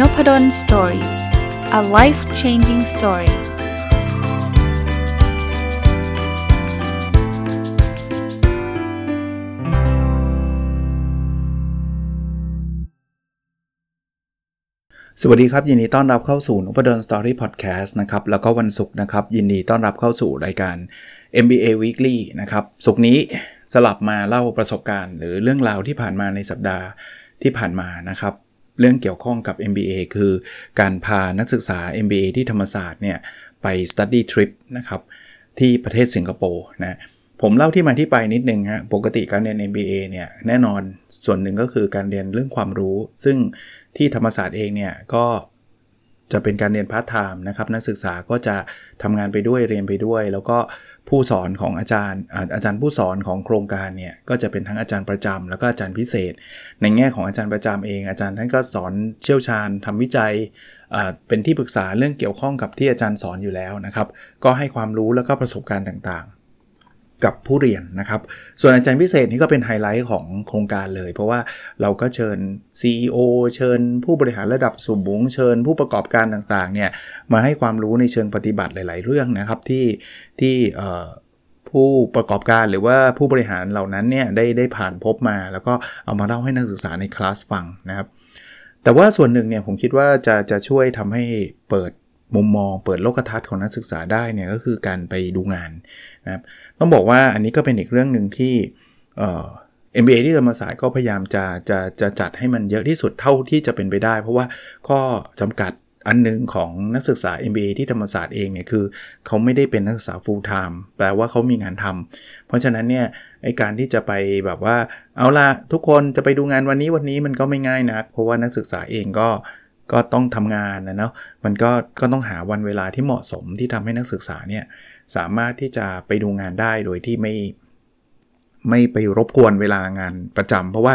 Nopadol's Story a life changing story สวัสดีครับ ยินดีต้อนรับเข้าสู่ Nopadol's Story Podcast นะครับ แล้วก็วันศุกร์นะครับ ยินดีต้อนรับเข้าสู่รายการ MBA Weekly นะครับศุกร์นี้สลับมาเล่าประสบการณ์ หรือเรื่องราวที่ผ่านมาในสัปดาห์ที่ผ่านมานะครับ เรื่องเกี่ยวข้องกับ MBA คือการพานักศึกษา MBA ที่ธรรมศาสตร์เนี่ยไป study trip นะครับที่ประเทศสิงคโปร์นะผมเล่าที่มาที่ไปนิดนึงฮะปกติการเรียน MBA เนี่ยแน่นอนส่วนหนึ่งก็คือการเรียนเรื่องความรู้ ซึ่งที่ธรรมศาสตร์เองเนี่ยก็ จะเป็นการเรียนพาร์ทไทม์นะครับนักศึกษาก็จะทำงานไปด้วยเรียนไปด้วย แล้วก็ผู้สอนของอาจารย์ อาจารย์ผู้สอนของโครงการเนี่ยก็จะเป็นทั้งอาจารย์ประจำแล้วก็อาจารย์พิเศษ ในแง่ของอาจารย์ประจำเอง อาจารย์ท่านก็สอนเชี่ยวชาญทำวิจัยเป็นที่ปรึกษาเรื่องเกี่ยวข้องกับที่อาจารย์สอนอยู่แล้วนะครับ ก็ให้ความรู้แล้วก็ประสบการณ์ต่าง กับผู้เรียนนะครับ ส่วนอาจารย์พิเศษนี่ก็เป็นไฮไลท์ของโครงการเลย เพราะว่าเราก็เชิญ CEO เชิญผู้บริหารระดับสูงเชิญผู้ประกอบการต่างๆเนี่ยมาให้ความรู้ในเชิงปฏิบัติหลาย ๆ เรื่องนะครับที่ที่ผู้ประกอบการหรือว่าผู้บริหารเหล่านั้นเนี่ยได้ได้ผ่านพบมา แล้วก็เอามาเล่าให้นักศึกษาในคลาสฟังนะครับแต่ว่าส่วนหนึ่งเนี่ยผมคิดว่าจะจะช่วยทำให้เปิด มุมมองเปิดโลกทัศน์ของนักศึกษาได้เนี่ยก็คือการไปดูงานนะครับต้องบอกว่าอันนี้ก็เป็นอีกเรื่องหนึ่งที่เอ่อ MBA ที่ธรรมศาสตร์ก็พยายามจะจะจะจัดให้มันเยอะที่สุดเท่าที่จะเป็นไปได้ เพราะว่าข้อจำกัดอันนึงของนักศึกษา MBA ที่ธรรมศาสตร์เองเนี่ยคือเขาไม่ได้เป็นนักศึกษา full time แปลว่าเขามีงานทำเพราะฉะนั้นเนี่ยไอการที่จะไปแบบว่าเอาละทุกคนจะไปดูงานวันนี้วันนี้มันก็ไม่ง่ายนะเพราะว่านักศึกษาเองก็ ก็ต้องทำงานนะเนาะมันก็ก็ต้องหาวันเวลาที่เหมาะสมที่ทำให้นักศึกษาเนี่ยสามารถที่จะไปดูงานได้โดยที่ไม่ ไม่ไปรบกวนเวลางานประจำเพราะว่า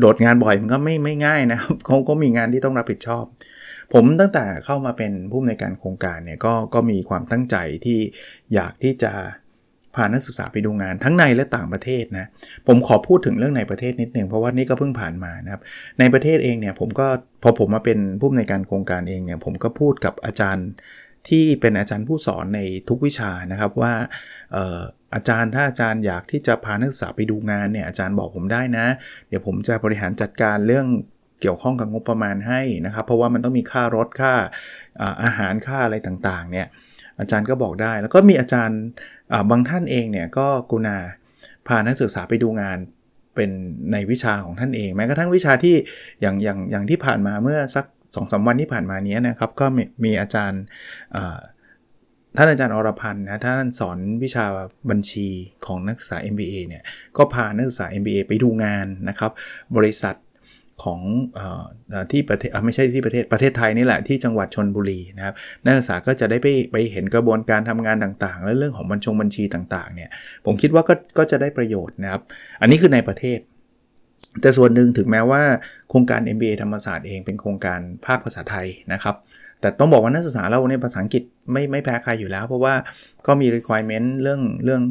โดดงานบ่อยมันก็ไม่ไม่ง่ายนะครับเขาก็มีงานที่ต้องรับผิดชอบ ผมตั้งแต่เข้ามาเป็นผู้อำนวยการโครงการเนี่ยก็ก็มีความตั้งใจที่อยากที่จะ พานักศึกษาไปดูงานทั้งในและต่างประเทศนะผมขอพูดถึงเรื่องในประเทศนิดหนึ่งเพราะว่านี่ก็เพิ่งผ่านมานะครับในประเทศเองเนี่ยผมก็พอผมมาเป็นผู้ในวยการโครงการเองเนี่ยผมก็พูดกับอาจารย์ที่เป็นอาจารย์ผู้สอนในทุกวิชานะครับว่าอาจารย์ถ้าอาจารย์อยากที่จะพานักศึกษาไปดูงานเนี่ยอาจารย์บอกผมได้นะ เดี๋ยวผมจะบริหารจัดการเรื่องเกี่ยวข้องกับงบประมาณให้นะครับ เพราะว่ามันต้องมีค่ารถค่าอาหารค่าอะไรต่างๆเนี่ย อาจารย์ก็บอกได้ แล้วก็มีอาจารย์บางท่านเองเนี่ยก็กุณาพานักศึกษาไปดูงานเป็นในวิชาของท่านเอง แม้กระทั่งวิชาที่อย่างอย่างอย่างที่ผ่านมาเมื่อสักสองสาวันที่ผ่านมานี้นะครับ ก็มีอาจารย์ท่านอาจารย์อรพันธ์นะท่านสอนวิชาบัญชีของนักศึกษา MBA เนี่ยก็พานักศึกษา MBA ไปดูงานนะครับ บริษัท ของอที่ประเทศไม่ใช่ที่ประเทศประเทศไทยนี่แหละที่จังหวัดชนบุรีนะครับนักศึกษาก็จะได้ไปไปเห็นกระบวนการทำงานต่างๆ และเรื่องของบัญชงบัญชีต่างๆเนี่ยผมคิดว่าก็ก็จะได้ประโยชน์นะครับ อันนี้คือในประเทศ แต่ส่วนหนึ่งถึงแม้ว่าโครงการ MBA ธรรมศาสตร์เองเป็นโครงการภาคภาษาไทยนะครับแต่ต้องบอกว่านักศึกษาเราเนี่ยภาษาอังกฤษไม่ไม่แพ้ใครอยู่แล้ว เพราะว่าก็มี requirement เรื่องเรื่อง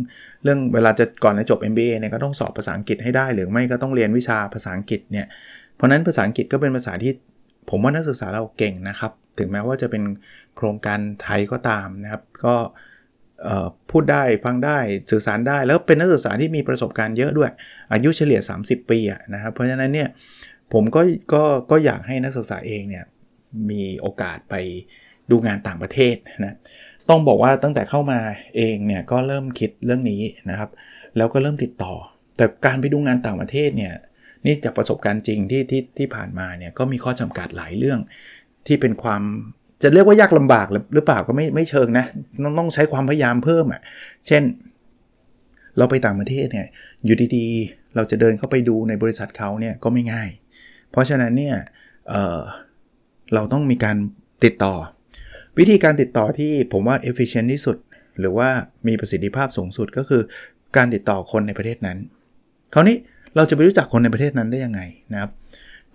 เรื่องเวลาจะก่อนจะจบ MBA เนี่ยก็ต้องสอบภาษาอังกฤษให้ได้ หรือไม่ก็ต้องเรียนวิชาภาษาอังกฤษเนี่ย ราะนั้นภาษาอังกฤษก็เป็นภาษาที่ผมว่านักศึกษาเราเก่งนะครับ ถึงแม้ว่าจะเป็นโครงการไทยก็ตามนะครับ ก็พูดได้ฟังได้สื่อสารได้ แล้วเป็นนักศึกษาที่มีประสบการณ์เยอะด้วย อายุเฉลี่ย 30 ปีนะครับ เพราะฉะนั้นเนี่ยผมก็ก็ก็อยากให้นักศึกษาเองเนี่ยมีโอกาสไปดูงานต่างประเทศนะต้องบอกว่าตั้งแต่เข้ามาเองเนี่ยก็เริ่มคิดเรื่องนี้นะครับ แล้วก็เริ่มติดต่อ แต่การไปดูงานต่างประเทศเนี่ย นี่จากประสบการณ์จริงที่ที่ที่ผ่านมาเนี่ยก็มีข้อจำกัดหลายเรื่อง ที่เป็นความจะเรียกว่ายากลำบากหรือเปล่าก็ไม่ไม่เชิงนะต้องต้องใช้ความพยายามเพิ่มอะ่ะเช่น เราไปต่างประเทศเนี่ยอยู่ดีๆ เราจะเดินเข้าไปดูในบริษัทเขาเนี่ยก็ไม่ง่าย เพราะฉะนั้นเนี่ยเเราต้องมีการติดต่อ วิธีการติดต่อที่ผมว่า efficient ที่สุด หรือว่ามีประสิทธิภาพสูงสุดก็คือการติดต่อคนในประเทศนั้นคราวนี้ เราจะไปรู้จักคนในประเทศนั้นได้ยังไงนะครับ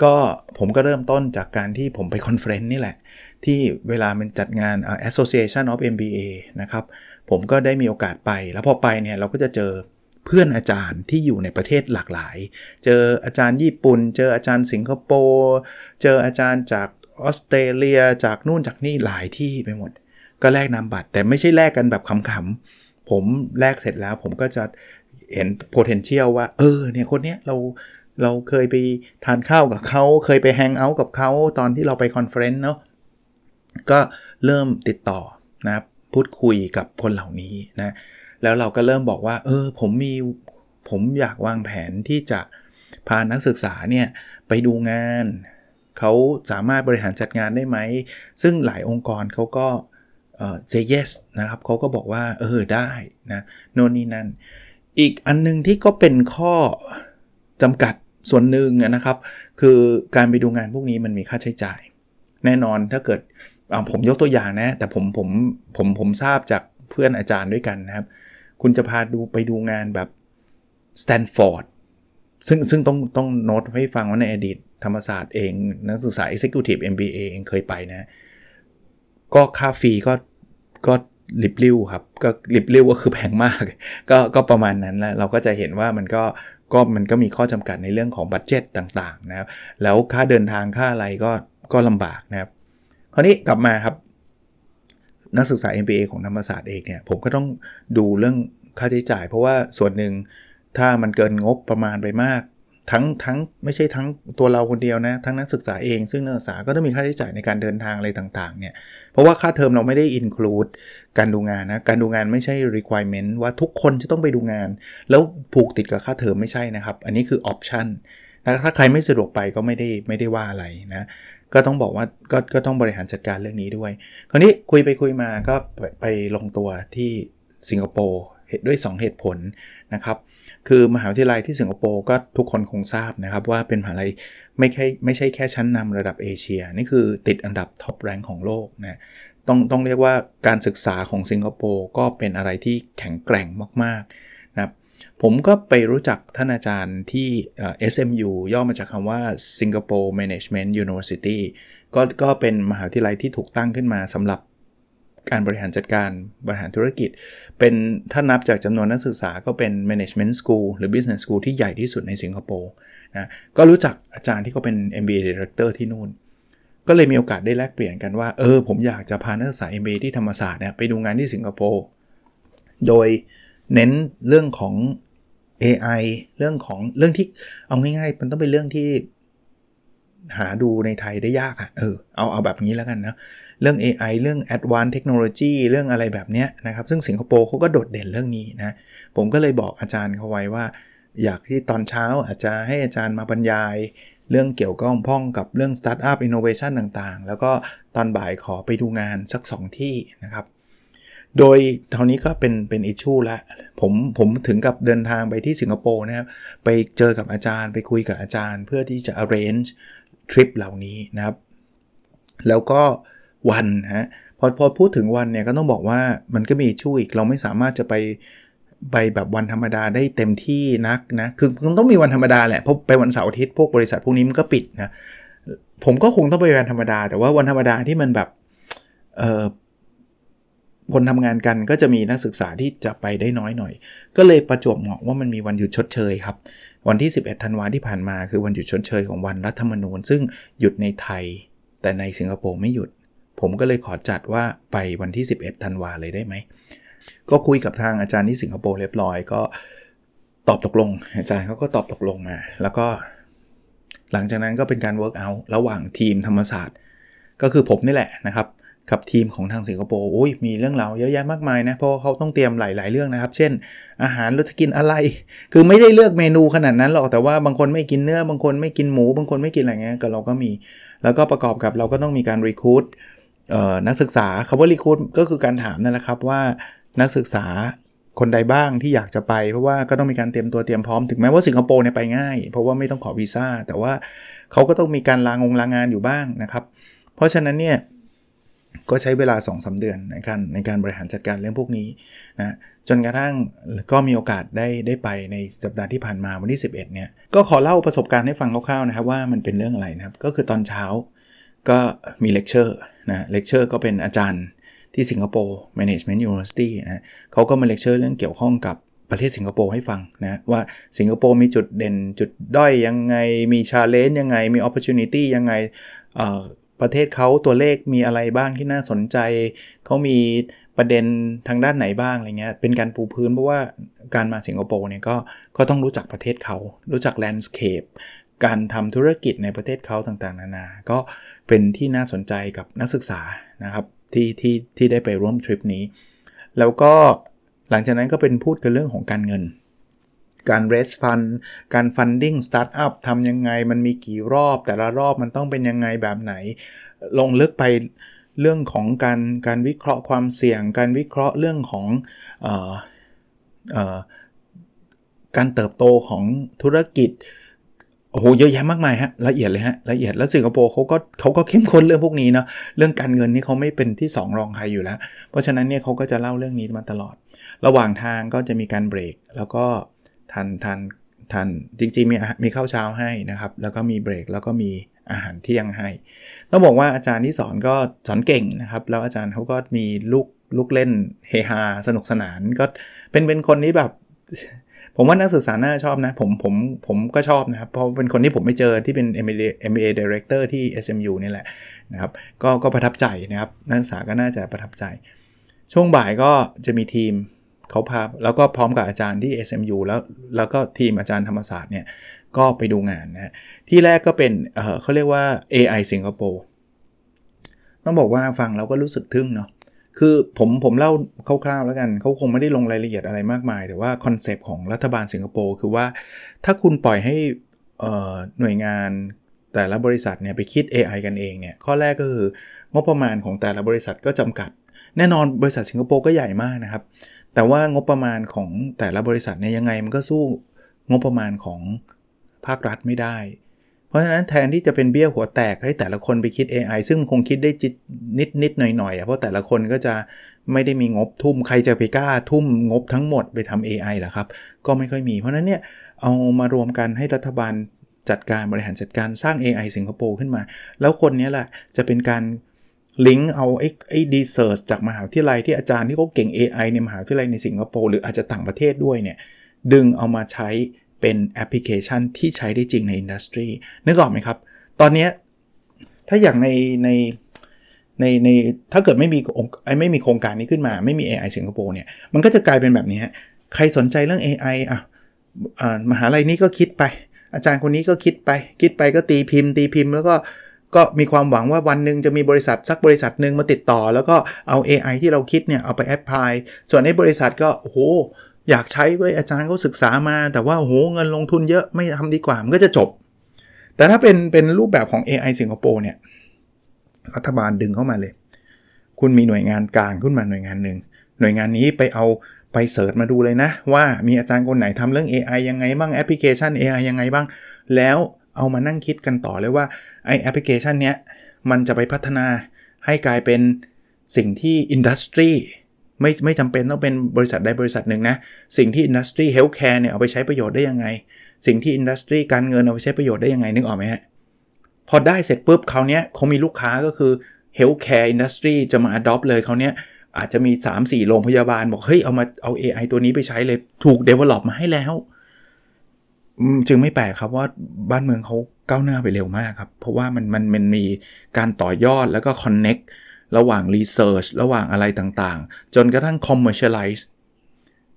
ก็ผมก็เริ่มต้นจากการที่ผมไป conference นี่แหละ ที่เวลามันจัดงาน Association of MBA นะครับ ผมก็ได้มีโอกาสไป แล้วพอไปเนี่ยเราก็จะเจอเพื่อนอาจารย์ที่อยู่ในประเทศหลากหลาย เจออาจารย์ญี่ปุ่น เจออาจารย์สิงคโปร์เจออาจารย์จากออสเตรเลียจากนู่นจากนี่หลายที่ไปหมด ก็แลกนามบัตรแต่ไม่ใช่แลกกันแบบขำๆผมแลกเสร็จแล้วผมก็จะ เห็น potential ว่า เออเนี่ยคนเนี้ยเราเราเคยไปทานข้าวกับเขา เคยไป hang out กับเขา ตอนที่เราไป conference เนาะก็เริ่มติดต่อนะครับพูดคุยกับคนเหล่านี้นะแล้วเราก็เริ่มบอกว่า เออ ผมมีผมอยากวางแผนที่จะพานักศึกษาเนี่ยไปดูงาน เขาสามารถบริหารจัดงานได้ไหม ซึ่งหลายองค์กรเขาก็เอ่อ say yes นะครับเขาก็บอกว่า เออ ได้นะโน่นนี่นั่น อีกอันนึงที่ก็เป็นข้อจำกัดส่วนหนึ่งนะครับ คือการไปดูงานพวกนี้มันมีค่าใช้จ่าย แน่นอนถ้าเกิดผมยกตัวอย่างนะ แต่ผมผมผมผมทราบจากเพื่อนอาจารย์ด้วยกันนะครับ คุณจะพาดูไปดูงานแบบสแตนฟอร์ดซึ่งซึ่งต้องต้องโน้ตให้ฟังว่าในอดีตธรรมศาสตร์เอง นักศึกษา Executive MBA เองเคยไปนะ ก็ค่าฟรีก็ก็ ลิบลิ่วครับก็ลิบลิ่วก็คือแพงมาก ก็ก็ประมาณนั้นแล้วเราก็จะเห็นว่ามันก็ก็มันก็มีข้อจำกัดในเรื่องของบัตเจ็ตต่างๆนะครับแล้วค่าเดินทางค่าอะไรก็ก็ลำบากนะครับคราวนี้กลับมาครับ นักศึกษา MBA ของธรรมศาสตร์เองเนี่ยผมก็ต้องดูเรื่องค่าใช้จ่าย เพราะว่าส่วนหนึ่งถ้ามันเกินงบประมาณไปมาก ทั้งทั้งไม่ใช่ทั้งตัวเราคนเดียวนะทั้งนักศึกษาเอง ซึ่งนักศึกษาก็ต้องมีค่าใช้จ่ายในการเดินทางอะไรต่างๆเนี่ย ราะว่าค่าเทอมเราไม่ได้ include การดูงานนะ การดูงานไม่ใช่ requirement ว่าทุกคนจะต้องไปดูงาน แล้วผูกติดกับค่าเทอมไม่ใช่นะครับ อันนี้คือ option นะถ้าใครไม่สะดวกไปก็ไม่ได้ไม่ได้ว่าอะไรนะ ก็ต้องบอกว่าก็ก็ต้องบริหารจัดการเรื่องนี้ด้วย คราวนี้คุยไปคุยมาก็ไปไปลงตัวที่สิงคโปร์ด้วย 2 เหตุผลนะครับ คือมหาวิทยาลัยที่สิงคโปร์ก็ทุกคนคงทราบนะครับ ว่าเป็นมหาลัยไม่ใช่ไม่ใช่แค่ชั้นนำระดับเอเชีย นี่คือติดอันดับท็อปแรงของโลกนะต้องต้องเรียกว่าการศึกษาของสิงคโปร์ก็เป็นอะไรที่แข็งแกร่งมากๆนะครับผมก็ไปรู้จักท่านอาจารย์ที่ SMU ย่อมาจากคำว่า Singapore Management University ก็ก็เป็นมหาวิทยาลัยที่ถูกตั้งขึ้นมาสำหรับ การบริหารจัดการบริหารธุรกิจ เป็นถ้านับจากจำนวนนักศึกษาก็เป็น Management School หรือ Business School ที่ใหญ่ที่สุดในสิงคโปร์นะก็รู้จักอาจารย์ที่เขาเป็น MBA Director ที่นู่น ก็เลยมีโอกาสได้แลกเปลี่ยนกันว่า เออ ผมอยากจะพานักศึกษา MBA ที่ธรรมศาสตร์เนี่ยไปดูงานที่สิงคโปร์โดยเน้นเรื่องของ AI เรื่องของเรื่องที่เอาง่ายๆ มันต้องเป็นเรื่องที่หาดูในไทยได้ยากอะ่ะเออเอาเอาแบบนี้แล้วกันนะ เรื่อง AI เรื่อง Advanced Technology เรื่องอะไรแบบนี้นะครับ ซึ่งสิงคโปร์เขาก็โดดเด่นเรื่องนี้นะ ผมก็เลยบอกอาจารย์เขาไว้ว่า อยากที่ตอนเช้าอาจจะให้อาจารย์มาบรรยาย เรื่องเกี่ยวกับพ้องกับเรื่อง Startup Innovation ต่างๆ แล้วก็ตอนบ่ายขอไปดูงานสัก 2 ที่นะครับ โดยเท่านี้ก็เป็นเป็นอิชชูละผมผมถึงกับเดินทางไปที่สิงคโปร์นะครับ ไปเจอกับอาจารย์ไปคุยกับอาจารย์ เพื่อที่จะ arrange ทริปเหล่านี้นะครับ แล้วก็ วันฮะพอพอพูดถึงวันเนี่ยก็ต้องบอกว่ามันก็มีช่วยอีกเราไม่สามารถจะไปไปแบบวันธรรมดาได้เต็มที่นักนะคือคงต้องมีวันธรรมดาแหละเพราะไปวันเสาร์อาทิตย์พวกบริษัทพวกนี้มันก็ปิดนะผมก็คงต้องไปวันธรรมดา แต่ว่าวันธรรมดาที่มันแบบเออคนทำงานกันก็จะมีนักศึกษาที่จะไปได้น้อยหน่อย ก็เลยประจวบเหมาะว่ามันมีวันหยุดชดเชยครับ วันที่ 11ธันวาที่ผ่านมาคือวันหยุดชดเชยของวันรัฐธรรมนูญ ซึ่งหยุดในไทย แต่ในสิงคโปร์ไม่หยุด ผมก็เลยขอจัดว่าไปวันที่ 11ธันวาเลยได้ไหม ก็คุยกับทางอาจารย์ที่สิงคโปร์เรียบร้อยก็ตอบตกลง อาจารย์เขาก็ตอบตกลงมา แล้วก็ หลังจากนั้นก็เป็นการ work out ระหว่างทีมธรรมศาสตร์ ก็คือผมนี่แหละนะครับ กับทีมของทางสิงคโปร์โอ้ยมีเรื่องราวเยอะแยะมากมายนะ เพราะเขาต้องเตรียมหลาย ๆ เรื่องนะครับ เช่น อาหารเราจะกินอะไร คือไม่ได้เลือกเมนูขนาดนั้นหรอกแต่ว่าบางคนไม่กินเนื้อบางคนไม่กินหมู บางคนไม่กินอะไรเงี้ยก็เราก็มี แล้วก็ประกอบกับเราก็ต้องมีการรีคูด นักศึกษาคำว่ารีคูดก็คือการถามนั่นแหละครับว่านักศึกษาคนใดบ้างที่อยากจะไป เพราะว่าก็ต้องมีการเตรียมตัวเตรียมพร้อมถึงแม้ว่าสิงคโปร์เนี่ยไปง่าย เพราะว่าไม่ต้องขอวีซ่า แต่ว่าเขาก็ต้องมีการลางงลางานอยู่บ้างนะครับ เพราะฉะนั้นเนี่ยก็ใช้เวลา2อสเดือนในการในการบริหารจัดการเรื่องพวกนี้นะจนกระทั่งก็มีโอกาสได้ได้ไปในสัปดาห์ที่ผ่านมาวันที่ 11เนี่ยก็ขอเล่าประสบการณ์ให้ฟังคร่าวๆนะครับว่ามันเป็นเรื่องอะไรนะครับ ก็คือตอนเช้า ก็มีเลคเชอร์นะเลคเชอร์ก็เป็นอาจารย์ที่ Singapore Management University นะเขาก็มาเลคเชอร์เรื่องเกี่ยวข้องกับประเทศสิงคโปร์ให้ฟังนะว่าสิงคโปร์มีจุดเด่นจุดด้อยยังไง มี challenge ยังไง มีโอกาสยังไงประเทศเขาตัวเลขมีอะไรบ้างที่น่าสนใจ เขามีประเด็นทางด้านไหนบ้างอะไรเงี้ยเป็นการปูพื้นเพราะว่าการมาสิงคโปร์เนี่ยก็ก็ต้องรู้จักประเทศเขา รู้จักแลนด์สเคป การทำธุรกิจในประเทศเขาต่างๆ นานา ก็เป็นที่น่าสนใจกับนักศึกษานะครับที่ที่ที่ได้ไปร่วมทริปนี้ แล้วก็หลังจากนั้นก็เป็นพูดกันเรื่องของการเงิน การ raise fund การ funding startup ทำยังไง มันมีกี่รอบ แต่ละรอบมันต้องเป็นยังไงแบบไหน ลงลึกไปเรื่องของการการวิเคราะห์ความเสี่ยง การวิเคราะห์เรื่องของออการเติบโตของธุรกิจ อ้โหเยอะแยะมากมายฮะละเอียดเลยฮะละเอียดแล้วสิงคโปร์เขาก็เขาก็เข้มข้นเรื่องพวกนี้เนาะเรื่องการเงินนี่เขาไม่เป็นที่ 2 รองใครอยู่แล้ว เพราะฉะนั้นเนี่ยเขาก็จะเล่าเรื่องนี้มาตลอด ระหว่างทางก็จะมีการเบรก แล้วก็ทันทันทันจริงๆมีมีข้าวเช้าให้นะครับ แล้วก็มีเบรกแล้วก็มีอาหารเที่ยงให้ต้องบอกว่าอาจารย์ที่สอนก็สอนเก่งนะครับ แล้วอาจารย์เขาก็มีลูกลูกเล่นเฮฮาสนุกสนานก็เป็นเป็นคนนี้แบบ ผมว่านักศึกษาน่าชอบนะ ผมผมผมก็ชอบนะครับ เพราะเป็นคนที่ผมไม่เจอที่เป็น MBA MBA Director ที่ SMU นี่แหละนะครับ ก็ก็ประทับใจนะครับ นักศึกษาก็น่าจะประทับใจ ช่วงบ่ายก็จะมีทีมเขาพาแล้วก็พร้อมกับอาจารย์ที่ SMU แล้วแล้วก็ทีมอาจารย์ธรรมศาสตร์เนี่ยก็ไปดูงานนะที่แรกก็เป็นเเขาเรียกว่า AI สิงคโปร์ต้องบอกว่าฟังเราก็รู้สึกทึ่งเนาะ คือผมผมเล่าคร่าวๆแล้วกัน เขาคงไม่ได้ลงรายละเอียดอะไรมากมาย แต่ว่าคอนเซปต์ของรัฐบาลสิงคโปร์คือว่า ถ้าคุณปล่อยให้หน่วยงานแต่ละบริษัทเนี่ยไปคิด AI กันเองเนี่ย ข้อแรกก็คืองบประมาณของแต่ละบริษัทก็จำกัด แน่นอนบริษัทสิงคโปร์ก็ใหญ่มากนะครับ แต่ว่างบประมาณของแต่ละบริษัทเนี่ยยังไงมันก็สู้งบประมาณของภาครัฐไม่ได้ เพราะฉะนั้นแทนที่จะเป็นเบี้ยหัวแตกให้แต่ละคนไปคิด AI ซึ่งคงคิดได้จิตนิดนิดหน่อยหน่อยเพราะแต่ละคนก็จะไม่ได้มีงบทุ่มใครจะไปกล้าทุ่มงบทั้งหมดไปทำ AI ล่ะครับ ก็ไม่ค่อยมี เพราะนั้นเนี่ยเอามารวมกันให้รัฐบาลจัดการบริหารจัดการสร้าง AI สิงคโปร์ขึ้นมา แล้วคนนี้แหละจะเป็นการลิงก์เอาไอ้ไอ้ research จากมหาวิทยาลัยที่อาจารย์ที่เขาเก่ง AI ในมหาวิทยาลัยในสิงคโปร์หรืออาจจะต่างประเทศด้วยเนี่ยดึงเอามาใช้ เป็นแอปพลิเคชันที่ใช้ได้จริงใน industry นึกออกไหมครับ ตอนนี้ถ้าอย่างในในในในถ้าเกิดไม่มีไอไม่มีโครงการนี้ขึ้นมา ไม่มี AI สิงคโปร์เนี่ย มันก็จะกลายเป็นแบบนี้ใครสนใจเรื่อง AI อะมหาลัยนี้ก็คิดไป อาจารย์คนนี้ก็คิดไป คิดไปก็ตีพิมพ์ ตีพิมพ์ แล้วก็ก็มีความหวังว่าวันหนึ่งจะมีบริษัทสักบริษัทหนึ่งมาติดต่อ แล้วก็เอา AI ที่เราคิดเนี่ย เอาไป apply ส่วนในบริษัทก็โอ้โห อยากใช้เว้ยอาจารย์เขาศึกษามา แต่ว่าโหเงินลงทุนเยอะไม่ทำดีกว่า มันก็จะจบ แต่ถ้าเป็นเป็นรูปแบบของ AI สิงคโปร์เนี่ยรัฐบาลดึงเข้ามาเลย คุณมีหน่วยงานกลางขึ้นมาหน่วยงานหนึ่งหน่วยงานนี้ไปเอาไป search มาดูเลยนะ ว่ามีอาจารย์คนไหนทำเรื่อง AI ยังไงบ้างแอปพลิเคชัน AI ยังไงบ้าง แล้วเอามานั่งคิดกันต่อเลยว่าไอ้แอปพลิเคชันเนี้ยมันจะไปพัฒนาให้กลายเป็นสิ่งที่ industry ไม่ไม่จำเป็นต้องเป็นบริษัทใดบริษัทหนึ่งนะ สิ่งที่ industry healthcare เนี่ยเอาไปใช้ประโยชน์ได้ยังไง สิ่งที่ industry การเงินเอาไปใช้ประโยชน์ได้ยังไงนึกออกไหมฮะ พอได้เสร็จปุ๊บเขาเนี้ยเขามีลูกค้าก็คือ healthcare industry จะมา adopt เลยเขาเนี้ยอาจจะมี 3-4 โรงพยาบาลบอกเฮ้ยเอามาเอา AI ตัวนี้ไปใช้เลยถูก develop มาให้แล้วจึงไม่แปลกครับว่าบ้านเมืองเขาก้าวหน้าไปเร็วมากครับ เพราะว่ามันมันมันมีการต่อยอดแล้วก็ connect ระหว่าง Research ระหว่างอะไรต่างๆ จนกระทั่ง Commercialize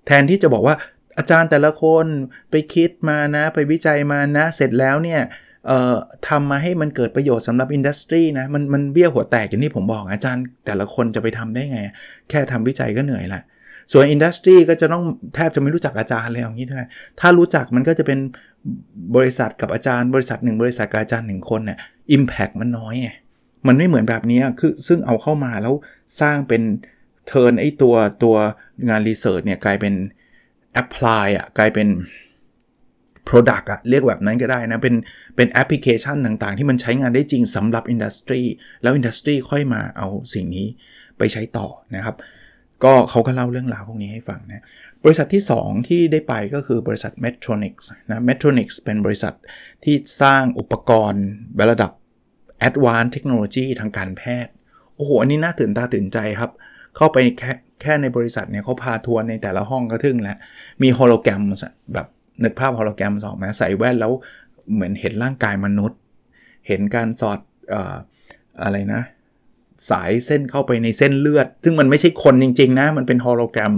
แทนที่จะบอกว่าอาจารย์แต่ละคนไปคิดมานะ ไปวิจัยมานะ เสร็จแล้วเนี่ยทำมาให้มันเกิดประโยชน์สำหรับอินดัสทรีนะมันมันเบี้ยหัวแตกอย่างที่ผมบอกอาจารย์ แต่ละคนจะไปทำได้ไง แค่ทำวิจัยก็เหนื่อยละส่วน industry ก็จะต้องแทบจะไม่รู้จักอาจารย์เลยอย่างนี้ด้วยถ้ารู้จักมันก็จะเป็นบริษัทกับอาจารย์ บริษัทหนึ่งบริษัทกับอาจารย์หนึ่งคนเนี่ย impact มันน้อยไง มันไม่เหมือนแบบนี้คือซึ่งเอาเข้ามาแล้วสร้างเป็น turn ไอ้ตัวตัวงาน research เนี่ยกลายเป็น apply อะกลายเป็น Product อะเรียกแบบนั้นก็ได้นะ เป็นเป็นแอปพลิเคชันต่างๆ ที่มันใช้งานได้จริงสำหรับ industryแล้ว industry ค่อยมาเอาสิ่งนี้ไปใช้ต่อนะครับ ก็เขาก็เล่าเรื่องราวพวกนี้ให้ฟังนะบริษัทที่ 2 ที่ได้ไปก็คือบริษัท Medtronic นะ Medtronic เป็นบริษัทที่สร้างอุปกรณ์ระดับ Advanced Technology ทางการแพทย์ โอ้โห อันนี้น่าตื่นตาตื่นใจครับ เข้าไปแค่แค่ในบริษัทเนี่ยเขาพาทัวร์ในแต่ละห้องก็ทึ่งแล้ว มีโฮโลแกรมแบบนึกภาพโฮโลแกรมสวมใส่แว่นแล้วเหมือนเห็นร่างกายมนุษย์ เห็นการสอดออะไรนะ สายเส้นเข้าไปในเส้นเลือด ซึ่งมันไม่ใช่คนจริง ๆ นะ มันเป็นโฮโลแกรม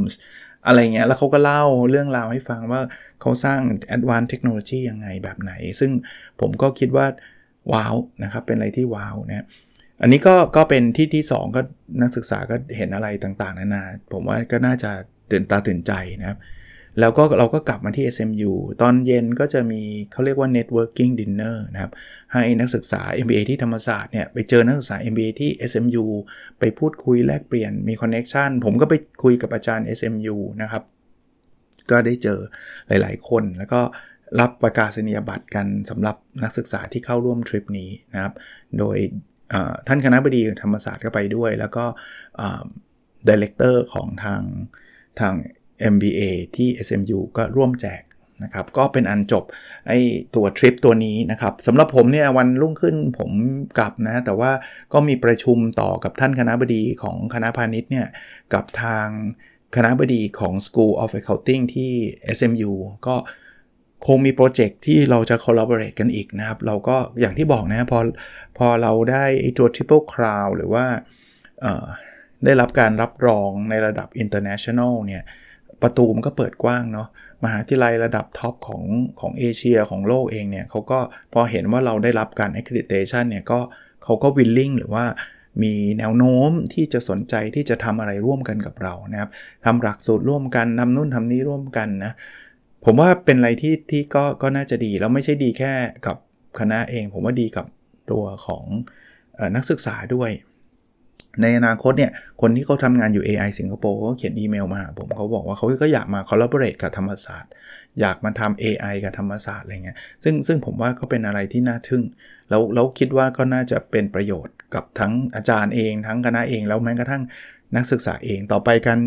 อะไรเงี้ย แล้วเขาก็เล่าเรื่องราวให้ฟังว่าเขาสร้าง advanced technology ยังไงแบบไหน ซึ่งผมก็คิดว่า ว้าวนะครับเป็นอะไรที่ว้าวนะอันนี้ก็ก็เป็นที่ที่ 2 ก็นักศึกษาก็เห็นอะไรต่างๆ นานา ผมว่าก็น่าจะตื่นตาตื่นใจนะครับ แล้วก็เราก็กลับมาที่ SMU ตอนเย็นก็จะมีเขาเรียกว่า networking dinner นะครับ ให้นักศึกษา MBA ที่ธรรมศาสตร์เนี่ยไปเจอนักศึกษา MBA ที่ SMU ไปพูดคุยแลกเปลี่ยนมี connection ผมก็ไปคุยกับอาจารย์ SMU นะครับ ก็ได้เจอหลาย ๆ คนแล้วก็ รับประกาศนียบัตรกันสำหรับนักศึกษาที่เข้าร่วมทริปนี้นะครับ โดยท่านคณะบดีธรรมศาสตร์ก็ไปด้วย แล้วก็director ของทางทาง MBA ที่ SMU ก็ร่วมแจกนะครับก็เป็นอันจบไอ้ตัวทริปตัวนี้นะครับสำหรับผมเนี่ยวันรุ่งขึ้นผมกลับนะ แต่ว่าก็มีประชุมต่อกับท่านคณบดีของคณะพาณิชย์เนี่ยกับทางคณบดีของ School of Accounting ที่ SMU ก็ คงมีโปรเจกต์ที่เราจะ collaborate กันอีกนะครับ เราก็อย่างที่บอกนะพอพอเราได้ตัว triple crown หรือว่าได้รับการรับรองในระดับ international เนี่ยประตูมันก็เปิดกว้างเนาะมหาวิทยาลัยระดับท็อปของของเอเชียของโลกเองเนี่ยเขาก็พอเห็นว่าเราได้รับการ accreditation เนี่ยก็เขาก็ willing หรือว่ามีแนวโน้มที่จะสนใจที่จะทำอะไรร่วมกันกับเรานะครับทำหลักสูตรร่วมกันทำนู่นทำนี้ร่วมกันนะ ผมว่าเป็นอะไรที่ที่ก็ก็น่าจะดี แล้วไม่ใช่ดีแค่กับคณะเอง ผมว่าดีกับตัวของอนักศึกษาด้วย ในอนาคตเนี่ย คนที่เขาทำงานอยู่ AI สิงคโปร์เขาเขียนอีเมลมาผมเขาบอกว่าเขาก็อยากมา collaborate กับธรรมศาสตร์ อยากมาทำ AI กับธรรมศาสตร์อะไรเงี้ยซึ่งซึ่งผมว่าก็เป็นอะไรที่น่าทึ่ง แล้วแล้วคิดว่าก็น่าจะเป็นประโยชน์กับทั้งอาจารย์เอง ทั้งคณะเองแล้วแม้กระทั่งนักศึกษาเองต่อไปกัน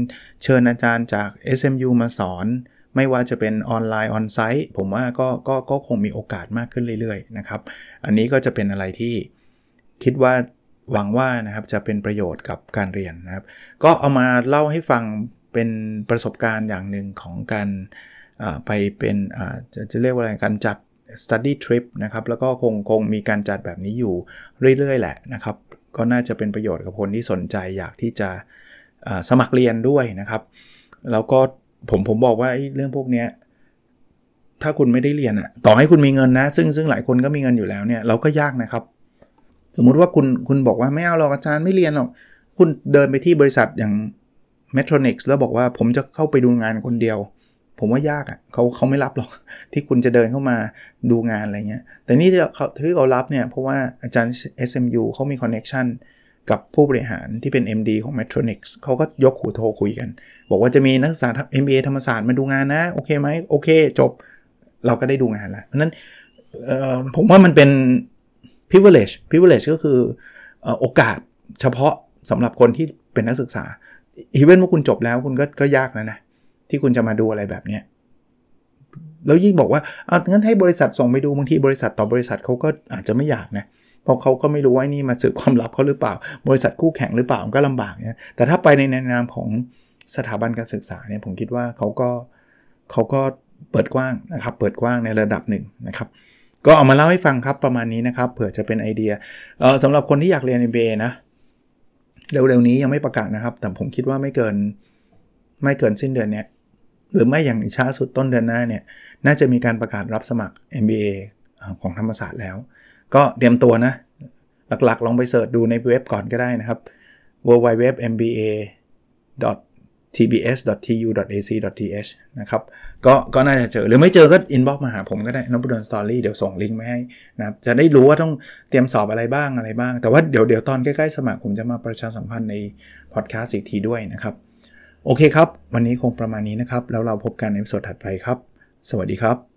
เชิญอาจารย์จาก SMU มาสอน ไม่ว่าจะเป็นออนไลน์ออนไซต์ผมว่าก็ก็ก็คงมีโอกาสมากขึ้นเรื่อยๆนะครับ อันนี้ก็จะเป็นอะไรที่คิดว่าหวังว่านะครับจะเป็นประโยชน์กับการเรียนนะครับ ก็เอามาเล่าให้ฟังเป็นประสบการณ์อย่างหนึ่งของการไปเป็นจะจะเรียกว่าอะไรการจัด study trip นะครับ แล้วก็คงคงมีการจัดแบบนี้อยู่เรื่อยๆ แหละนะครับ ก็น่าจะเป็นประโยชน์กับคนที่สนใจอยากที่จะสมัครเรียนด้วยนะครับ แล้วก็ ผมผมบอกว่าเรื่องพวกเนี้ยถ้าคุณไม่ได้เรียนอะต่อให้คุณมีเงินนะ ซึ่งซึ่งหลายคนก็มีเงินอยู่แล้วเนี่ยเราก็ยากนะครับ สมมุติว่าคุณคุณบอกว่าไม่เอาหรอกอาจารย์ไม่เรียนหรอก คุณเดินไปที่บริษัทอย่าง Metronics แล้วบอกว่าผมจะเข้าไปดูงานคนเดียว ผมว่ายากอะ่ะเขาเขาไม่รับหรอกที่คุณจะเดินเข้ามาดูงานอะไรเงี้ยแต่นี่ที่เขาที่เขารับเนี่ยเพราะว่าอาจารย์ SMU เขามีคอนเน็ชัน กับผู้บริหารที่เป็น MD ของ Metronics เขาก็ยกหูโทรคุยกัน บอกว่าจะมีนักศึกษา MBA ธรรมศาสตร์มาดูงานนะ โอเคไหมโอเค จบเราก็ได้ดูงานแล้วเพราะนั้นผมว่ามันเป็น privilege privilege ก็คือโอกาสเฉพาะสำหรับคนที่เป็นนักศึกษาอีเวนต์ว่าคุณจบแล้วคุณก็ก็ยากแล้วนะ ที่คุณจะมาดูอะไรแบบนี้แล้วยิ่งบอกว่าเอางั้นให้บริษัทส่งไปดูบางทีบริษัทต่อบริษัทเขาก็อาจจะไม่อยากนะเพราะเขาก็ไม่รู้ว่านี่มาสืบความลับเขาหรือเปล่า บริษัทคู่แข่งหรือเปล่าก็ลำบากเนี่ยแต่ถ้าไปในนามของสถาบันการศึกษาเนี่ยผมคิดว่าเขาก็เขาก็เปิดกว้างนะครับ เปิดกว้างในระดับหนึ่งนะครับ ก็เอามาเล่าให้ฟังครับประมาณนี้นะครับ เผื่อจะเป็นไอเดียเออสำหรับคนที่อยากเรียน MBA นะเร็วๆนี้ยังไม่ประกาศนะครับ แต่ผมคิดว่าไม่เกินไม่เกินสิ้นเดือนเนี้ยหรือไม่อย่างช้าสุดต้นเดือนหน้าเนี่ยน่าจะมีการประกาศรับสมัคร MBA ของธรรมศาสตร์แล้ว ก็เตรียมตัวนะ หลักๆ ลองไป search ดูในเว็บก่อนก็ได้นะครับ www.mba tbs.tu.ac.th นะครับ ก็ก็น่าจะเจอ หรือไม่เจอก็ inbox มาหาผมก็ได้นบดนสตอรี่เดี๋ยวส่งลิงก์มาให้นะครับ จะได้รู้ว่าต้องเตรียมสอบอะไรบ้างอะไรบ้าง แต่ว่าเดี๋ยวเดี๋ยวตอนใกล้ๆสมัครผมจะมาประชาสัมพันธ์ในพอดแคสต์อีกทีด้วยนะครับ โอเคครับ วันนี้คงประมาณนี้นะครับ แล้วเราพบกันในสดถัดไปครับ สวัสดีครับ